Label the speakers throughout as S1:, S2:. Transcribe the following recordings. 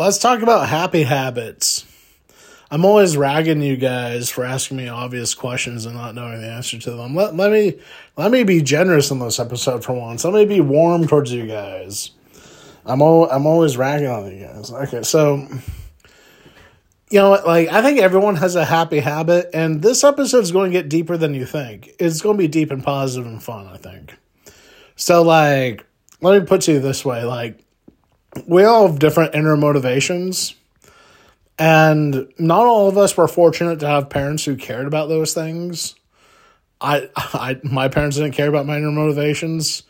S1: let's talk about happy habits. I'm always ragging you guys for asking me obvious questions and not knowing the answer to them. Let, let me let me be generous in this episode for once. Let me be warm towards you guys. I'm all, I'm always ragging on you guys. Okay, so you know, like I think everyone has a happy habit, and this episode is going to get deeper than you think. It's going to be deep and positive and fun. I think. So, like, let me put you this way: like, we all have different inner motivations and not all of us were fortunate to have parents who cared about those things. I, I, my parents didn't care about my inner motivations.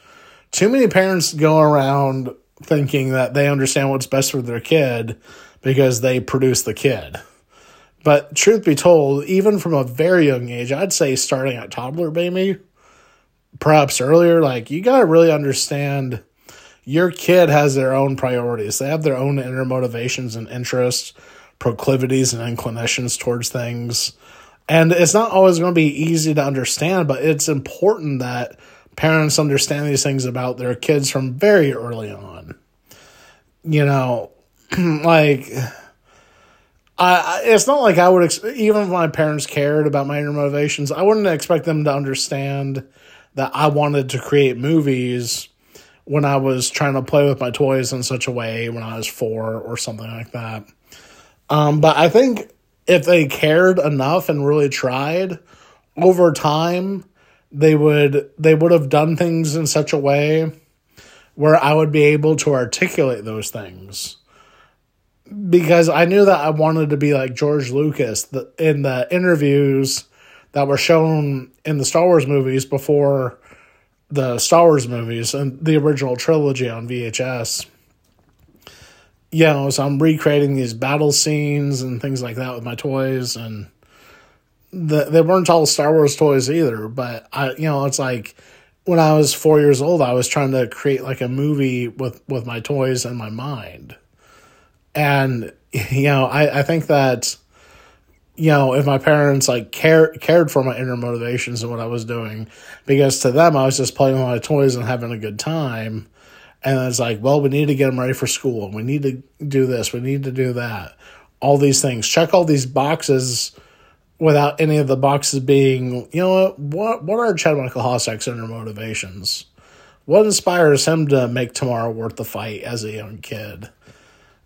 S1: Too many parents go around thinking that they understand what's best for their kid because they produce the kid. But truth be told, even from a very young age, I'd say starting at toddler baby, perhaps earlier, like you got to really understand your kid has their own priorities. They have their own inner motivations and interests proclivities and inclinations towards things. And it's not always going to be easy to understand, but it's important that parents understand these things about their kids from very early on. You know, like I, it's not like I would ex- even if my parents cared about my inner motivations, I wouldn't expect them to understand that I wanted to create movies when I was trying to play with my toys in such a way when I was 4 or something like that. Um, but I think if they cared enough and really tried over time, they would they would have done things in such a way where I would be able to articulate those things. Because I knew that I wanted to be like George Lucas in the interviews that were shown in the Star Wars movies before the Star Wars movies and the original trilogy on VHS you know, so I'm recreating these battle scenes and things like that with my toys, and the, they weren't all Star Wars toys either. But I, you know, it's like when I was four years old, I was trying to create like a movie with with my toys and my mind, and you know, I I think that you know if my parents like care cared for my inner motivations and what I was doing, because to them I was just playing with my toys and having a good time and it's like, well, we need to get them ready for school. We need to do this. We need to do that. All these things. Check all these boxes without any of the boxes being, you know what, what, what are Chad Michael Hostak's inner motivations? What inspires him to make tomorrow worth the fight as a young kid?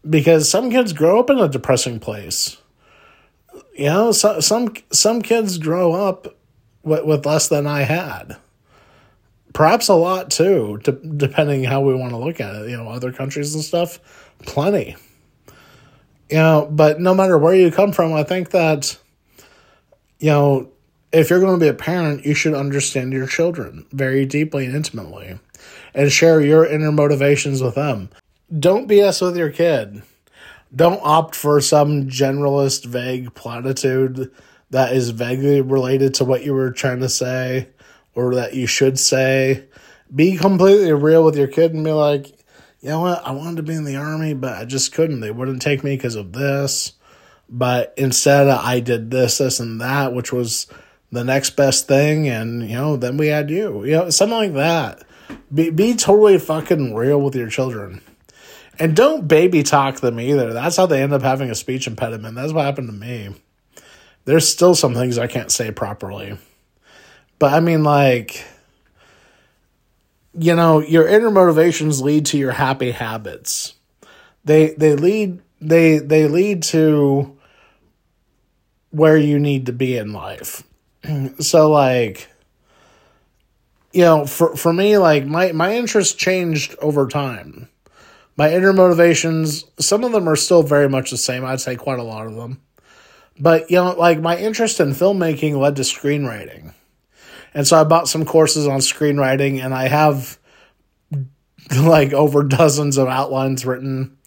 S1: Because some kids grow up in a depressing place. You know, so, some some kids grow up with, with less than I had perhaps a lot too, de- depending how we want to look at it. You know, other countries and stuff, plenty. You know, but no matter where you come from, I think that, you know, if you're going to be a parent, you should understand your children very deeply and intimately and share your inner motivations with them. Don't BS with your kid. Don't opt for some generalist, vague platitude that is vaguely related to what you were trying to say or that you should say. Be completely real with your kid and be like, you know what, I wanted to be in the army, but I just couldn't. They wouldn't take me because of this. But instead, I did this, this, and that, which was the next best thing. And, you know, then we had you. You know, something like that. Be, be totally fucking real with your children. And don't baby talk them either. That's how they end up having a speech impediment. That's what happened to me. There's still some things I can't say properly. But I mean, like, you know, your inner motivations lead to your happy habits. They they lead they they lead to where you need to be in life. so like you know, for for me like my my interests changed over time. My inner motivations, some of them are still very much the same. I'd say quite a lot of them. But you know, like my interest in filmmaking led to screenwriting. And so I bought some courses on screenwriting and I have like over dozens of outlines written.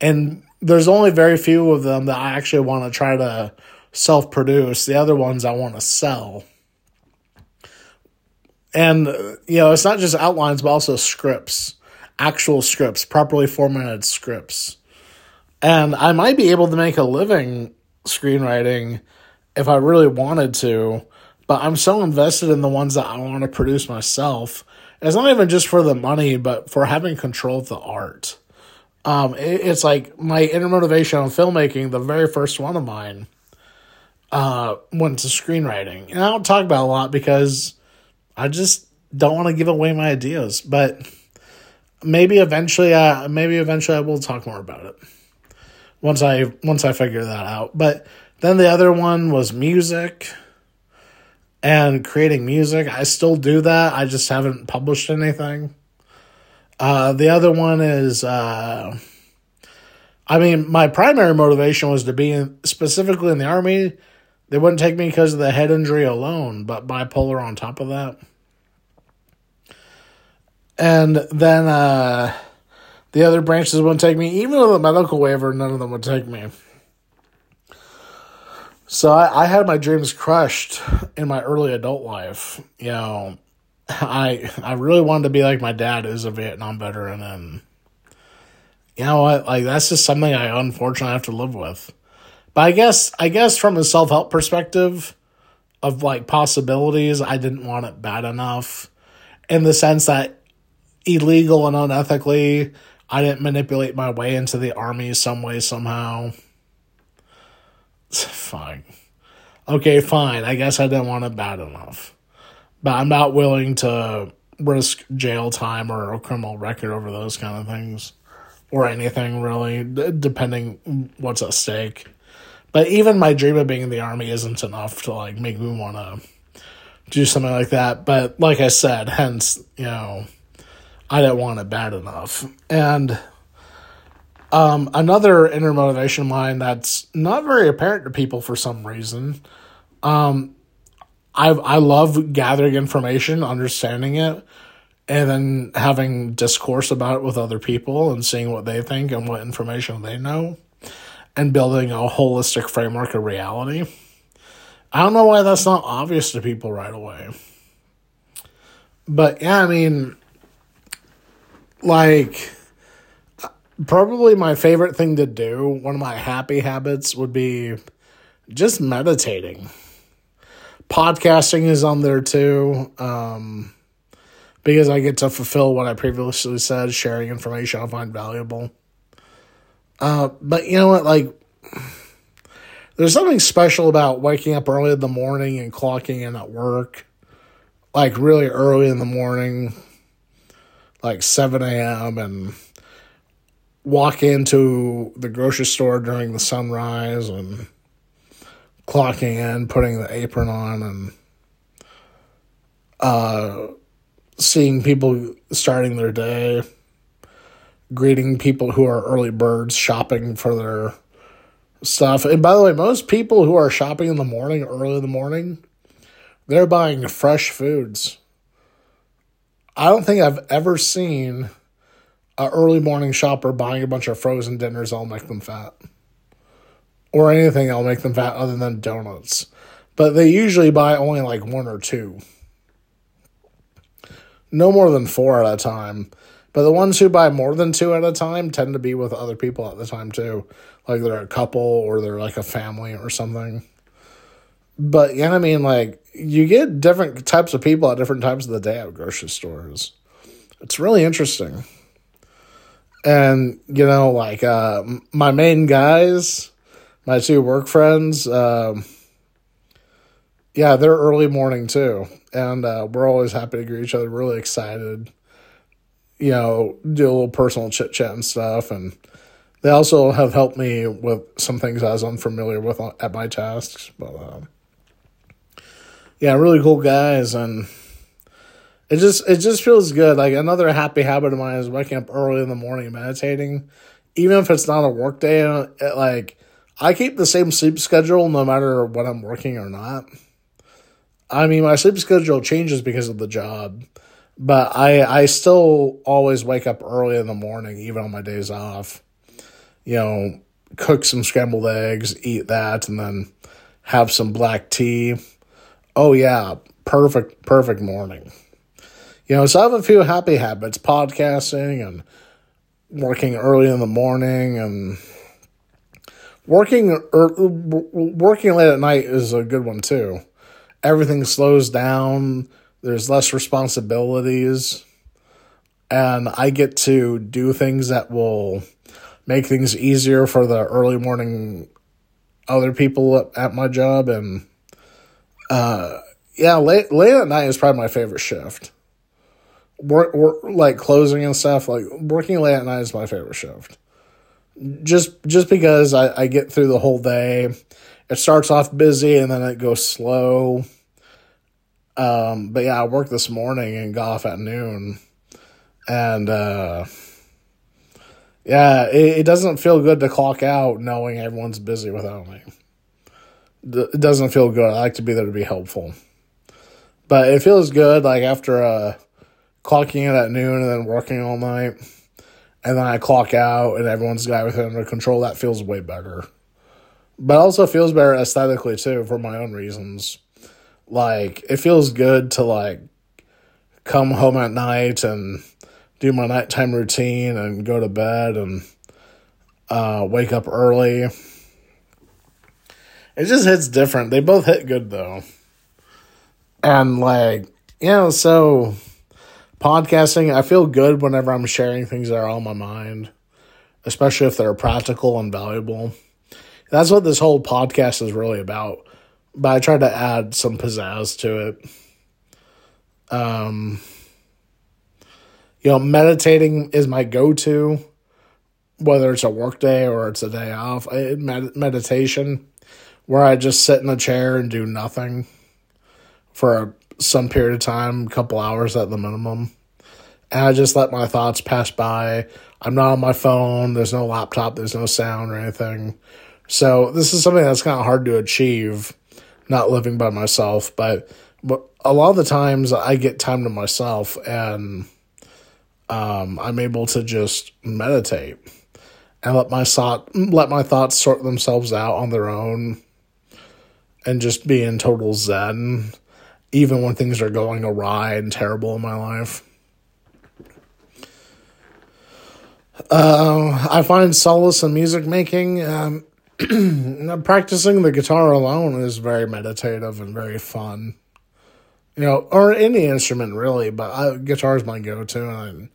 S1: And there's only very few of them that I actually want to try to self produce. The other ones I want to sell. And, you know, it's not just outlines, but also scripts, actual scripts, properly formatted scripts. And I might be able to make a living screenwriting if I really wanted to but I'm so invested in the ones that I want to produce myself. it's not even just for the money, but for having control of the art. Um, it, it's like my inner motivation on filmmaking, the very first one of mine, uh, went to screenwriting. And I don't talk about a lot because I just don't want to give away my ideas. But maybe eventually, uh, maybe eventually I will talk more about it once I once I figure that out. But then the other one was music and creating music. I still do that. I just haven't published anything. Uh, the other one is, uh, I mean, my primary motivation was to be in, specifically in the army. They wouldn't take me because of the head injury alone, but bipolar on top of that. And then uh, the other branches wouldn't take me, even with a medical waiver, none of them would take me. So I, I had my dreams crushed in my early adult life. You know, I I really wanted to be like my dad is a Vietnam veteran, and you know what? Like that's just something I unfortunately have to live with. But I guess I guess from a self help perspective of like possibilities, I didn't want it bad enough, in the sense that illegal and unethically, I didn't manipulate my way into the army some way somehow. Fine. Okay, fine. I guess I didn't want it bad enough. But I'm not willing to risk jail time or a criminal record over those kind of things. Or anything really, depending what's at stake. But even my dream of being in the army isn't enough to like make me want to do something like that. But like I said, hence, you know, I didn't want it bad enough. And um, another inner motivation of mine that's not very apparent to people for some reason. Um, I I love gathering information, understanding it, and then having discourse about it with other people and seeing what they think and what information they know, and building a holistic framework of reality. I don't know why that's not obvious to people right away. But yeah, I mean, like probably my favorite thing to do, one of my happy habits would be just meditating. Podcasting is on there too. Um, because I get to fulfill what I previously said, sharing information I find valuable. Uh, but you know what? Like, there's something special about waking up early in the morning and clocking in at work, like really early in the morning, like 7 a.m., and walk into the grocery store during the sunrise and clocking in, putting the apron on, and uh, seeing people starting their day, greeting people who are early birds shopping for their stuff. And by the way, most people who are shopping in the morning, early in the morning, they're buying fresh foods. I don't think I've ever seen a early morning shopper buying a bunch of frozen dinners, I'll make them fat. Or anything, I'll make them fat other than donuts. But they usually buy only like one or two. No more than four at a time. But the ones who buy more than two at a time tend to be with other people at the time too. Like they're a couple or they're like a family or something. But yeah, I mean, like you get different types of people at different times of the day at grocery stores. It's really interesting. And you know like uh my main guys my two work friends um yeah they're early morning too. And uh we're always happy to greet each other really excited you know do a little personal chit chat and stuff. And they also have helped me with some things i was unfamiliar with at my tasks but um yeah really cool guys and it just it just feels good. Like another happy habit of mine is waking up early in the morning and meditating, even if it's not a work day. Uh, it, like I keep the same sleep schedule no matter when I'm working or not. I mean, my sleep schedule changes because of the job, but I I still always wake up early in the morning, even on my days off. You know, cook some scrambled eggs, eat that, and then have some black tea. Oh yeah, perfect perfect morning. You know, so I have a few happy habits podcasting and working early in the morning and working er, working late at night is a good one too. Everything slows down, there's less responsibilities, and I get to do things that will make things easier for the early morning other people at my job and uh yeah late late at night is probably my favorite shift. Work, work like closing and stuff like working late at night is my favorite shift. Just just because I, I get through the whole day. It starts off busy and then it goes slow. Um but yeah i worked this morning and got off at noon. And uh yeah, it, it, doesn't feel good to clock out knowing everyone's busy without me. It doesn't feel good. I like to be there to be helpful. But it feels good, like after uh, clocking in at noon and then working all night, and then I clock out and everyone's got everything under control. That feels way better. But also feels better aesthetically too, for my own reasons. Like it feels good to like come home at night and do my nighttime routine and go to bed and uh, wake up early. It just hits different. They both hit good though. And like, you know, so podcasting, I feel good whenever I'm sharing things that are on my mind, especially if they're practical and valuable. That's what this whole podcast is really about. But I try to add some pizzazz to it. Um, you know, meditating is my go to, whether it's a work day or it's a day off. I, med- meditation, where I just sit in a chair and do nothing for some period of time, a couple hours at the minimum. And I just let my thoughts pass by. I'm not on my phone, there's no laptop, there's no sound or anything. So this is something that's kind of hard to achieve, not living by myself. But but a lot of the times I get time to myself and um, I'm able to just meditate and let my thought let my thoughts sort themselves out on their own and just be in total zen even when things are going awry and terrible in my life uh, i find solace in music making um, practicing the guitar alone is very meditative and very fun you know or any instrument really but guitar is my go-to and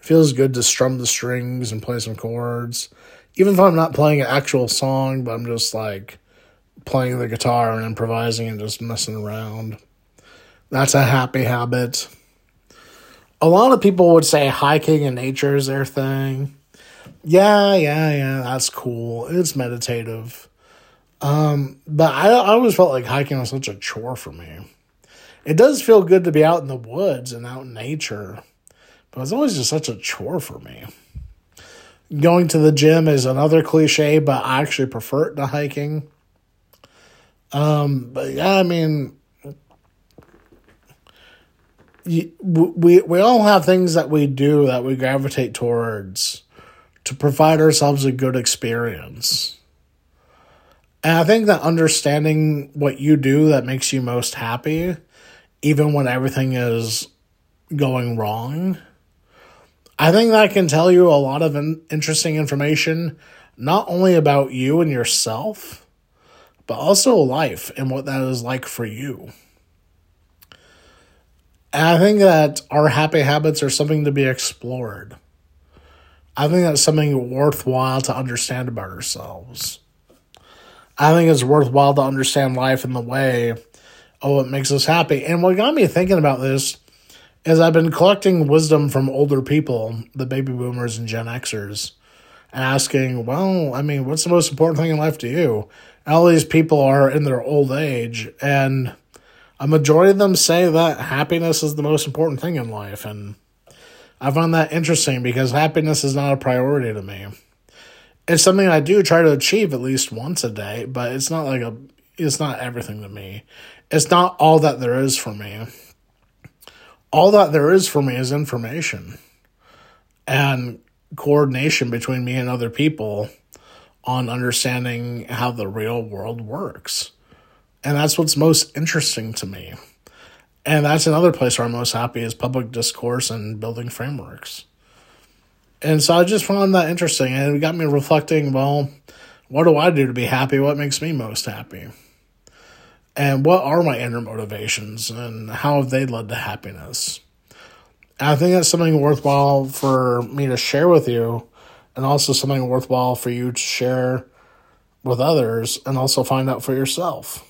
S1: it feels good to strum the strings and play some chords. Even if I'm not playing an actual song, but I'm just like playing the guitar and improvising and just messing around. That's a happy habit. A lot of people would say hiking in nature is their thing. Yeah, yeah, yeah, that's cool. It's meditative. Um, but I, I always felt like hiking was such a chore for me. It does feel good to be out in the woods and out in nature but it's always just such a chore for me. Going to the gym is another cliche, but I actually prefer it to hiking. Um, but yeah, I mean, we we all have things that we do that we gravitate towards to provide ourselves a good experience. And I think that understanding what you do that makes you most happy, even when everything is going wrong, I think that can tell you a lot of interesting information, not only about you and yourself, but also life and what that is like for you. And I think that our happy habits are something to be explored. I think that's something worthwhile to understand about ourselves. I think it's worthwhile to understand life in the way oh, of what makes us happy. And what got me thinking about this is I've been collecting wisdom from older people, the baby boomers and Gen Xers, asking, well, I mean, what's the most important thing in life to you? All these people are in their old age, and a majority of them say that happiness is the most important thing in life. And I find that interesting because happiness is not a priority to me. It's something I do try to achieve at least once a day, but it's not like a, it's not everything to me. It's not all that there is for me all that there is for me is information and coordination between me and other people on understanding how the real world works. And that's what's most interesting to me. And that's another place where I'm most happy is public discourse and building frameworks. And so I just found that interesting and it got me reflecting, well, what do I do to be happy? What makes me most happy? and what are my inner motivations and how have they led to happiness. And I think that's something worthwhile for me to share with you and also something worthwhile for you to share with others and also find out for yourself.